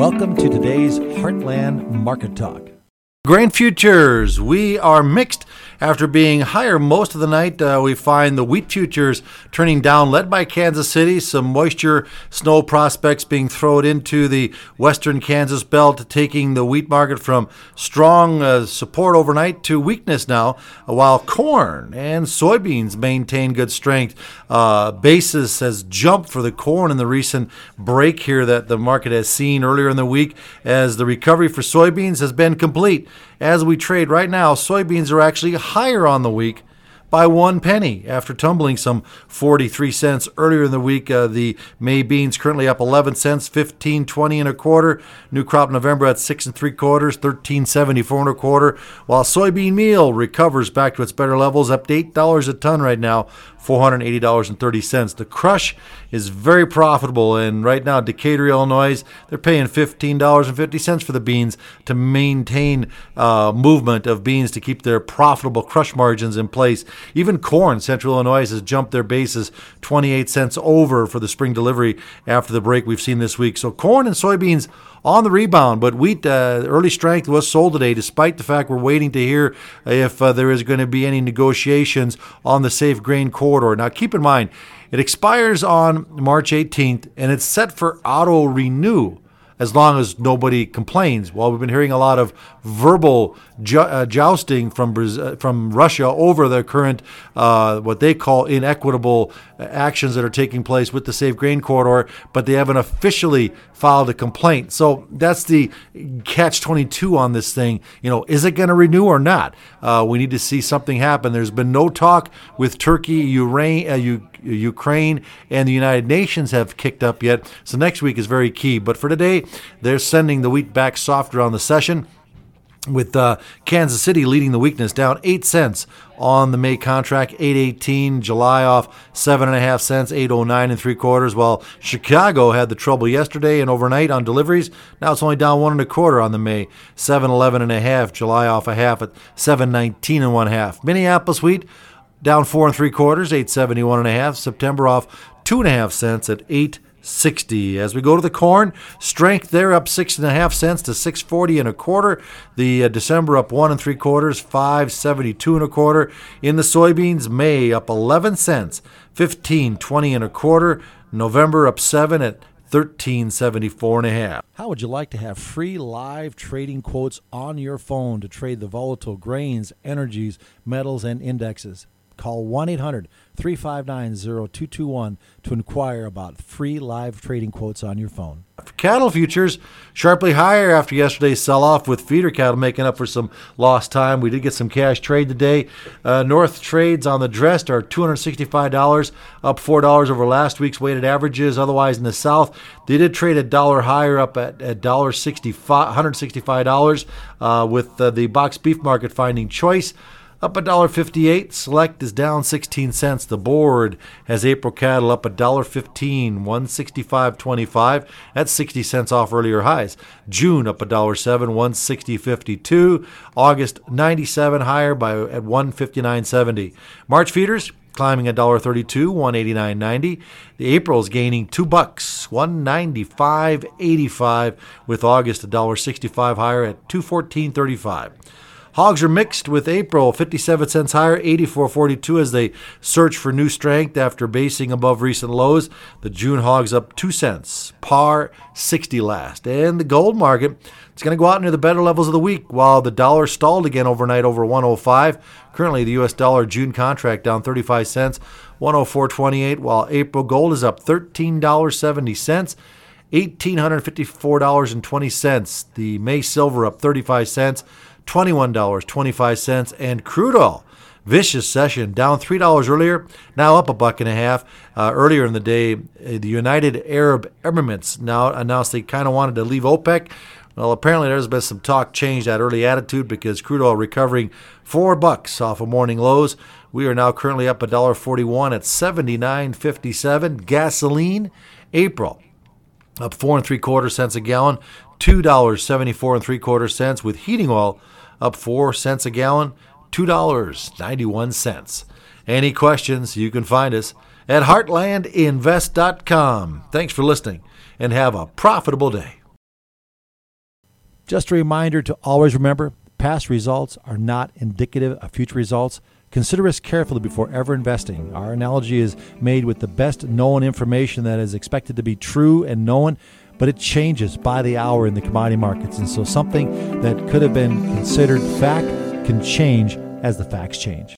Welcome to today's Heartland Market Talk. Grain futures, we are mixed after being higher most of the night. Uh, we find the wheat futures turning down, led by Kansas City. Some moisture, snow prospects being thrown into the western Kansas belt, taking the wheat market from strong uh, support overnight to weakness now, while corn and soybeans maintain good strength. Uh, basis has jumped for the corn in the recent break here that the market has seen earlier in the week as the recovery for soybeans has been complete. As we trade right now, soybeans are actually higher on the week by one penny after tumbling some 43 cents earlier in the week. Uh, the May beans currently up 11 cents, 15.20 and a quarter. New crop November at six and three quarters, 13.74 and a quarter. While soybean meal recovers back to its better levels, up to eight dollars a ton right now, $480.30. The crush is very profitable, and right now, Decatur, Illinois, they're paying $15.50 for the beans to maintain uh, movement of beans to keep their profitable crush margins in place. Even corn, Central Illinois has jumped their bases 28 cents over for the spring delivery after the break we've seen this week. So corn and soybeans on the rebound, but wheat uh, early strength was sold today, despite the fact we're waiting to hear if uh, there is going to be any negotiations on the safe grain corridor. Now, keep in mind, it expires on March 18th, and it's set for auto renew as long as nobody complains. Well, we've been hearing a lot of verbal uh, jousting from Brazil, from Russia over the current uh, what they call inequitable actions that are taking place with the Safe Grain Corridor, but they haven't officially filed a complaint. So that's the catch 22 on this thing. You know, is it going to renew or not? Uh, we need to see something happen. There's been no talk with Turkey, Ukraine, uh, Ukraine, and the United Nations have kicked up yet. So next week is very key. But for today, they're sending the wheat back softer on the session with uh, Kansas City leading the weakness, down eight cents on the May contract, eight eighteen. July off seven and a half cents, eight oh nine and three quarters. While Chicago had the trouble yesterday and overnight on deliveries, now it's only down one and a quarter on the May, seven eleven and a half. July off a half at seven nineteen and one half. Minneapolis wheat down four and three quarters, eight seventy one and a half. September off two and a half cents at eight. 60. As we go to the corn, strength there up six and a half cents to 640 and a quarter. The uh, December up one and three quarters, 572 and a quarter. In the soybeans, May up 11 cents, 1520 and a quarter. November up seven at 1374 and a half. How would you like to have free live trading quotes on your phone to trade the volatile grains, energies, metals, and indexes? Call 1 800 359 0221 to inquire about free live trading quotes on your phone. Cattle futures sharply higher after yesterday's sell off, with feeder cattle making up for some lost time. We did get some cash trade today. Uh, North trades on the dressed are $265, up $4 over last week's weighted averages. Otherwise, in the South, they did trade a dollar higher, up at, at $165, uh, with uh, the box beef market finding choice up $1.58. Select is down 16 cents. The board has April cattle up $1.15, 165.25. That's 60 cents off earlier highs. June up $1.07, 160.52. August 97 higher by at 159.70. March feeders climbing $1.32, 189.90. The April is gaining 2 bucks, 195.85 with August $1.65 higher at 214.35. Hogs are mixed with April 57 cents higher, 84.42 as they search for new strength after basing above recent lows. The June hogs up 2 cents, par 60 last. And the gold market, it's going to go out near the better levels of the week while the dollar stalled again overnight over 105. Currently, the US dollar June contract down 35 cents, 104.28, while April gold is up $13.70. $1,854.20. The May silver up 35 cents. $21.25, and crude oil. Vicious session, down three dollars earlier, now up a buck and a half. Uh, earlier in the day, uh, the United Arab Emirates now announced they kind of wanted to leave OPEC. Well, apparently there's been some talk change that early attitude because crude oil recovering four bucks off of morning lows. We are now currently up a dollar forty-one at seventy-nine fifty-seven. Gasoline, April up four and three quarter cents a gallon, two dollars seventy-four and three quarter cents. With heating oil up 4 cents a gallon, $2.91. Any questions, you can find us at heartlandinvest.com. Thanks for listening and have a profitable day. Just a reminder to always remember past results are not indicative of future results. Consider risk carefully before ever investing. Our analogy is made with the best known information that is expected to be true and known, but it changes by the hour in the commodity markets. And so something that could have been considered fact can change as the facts change.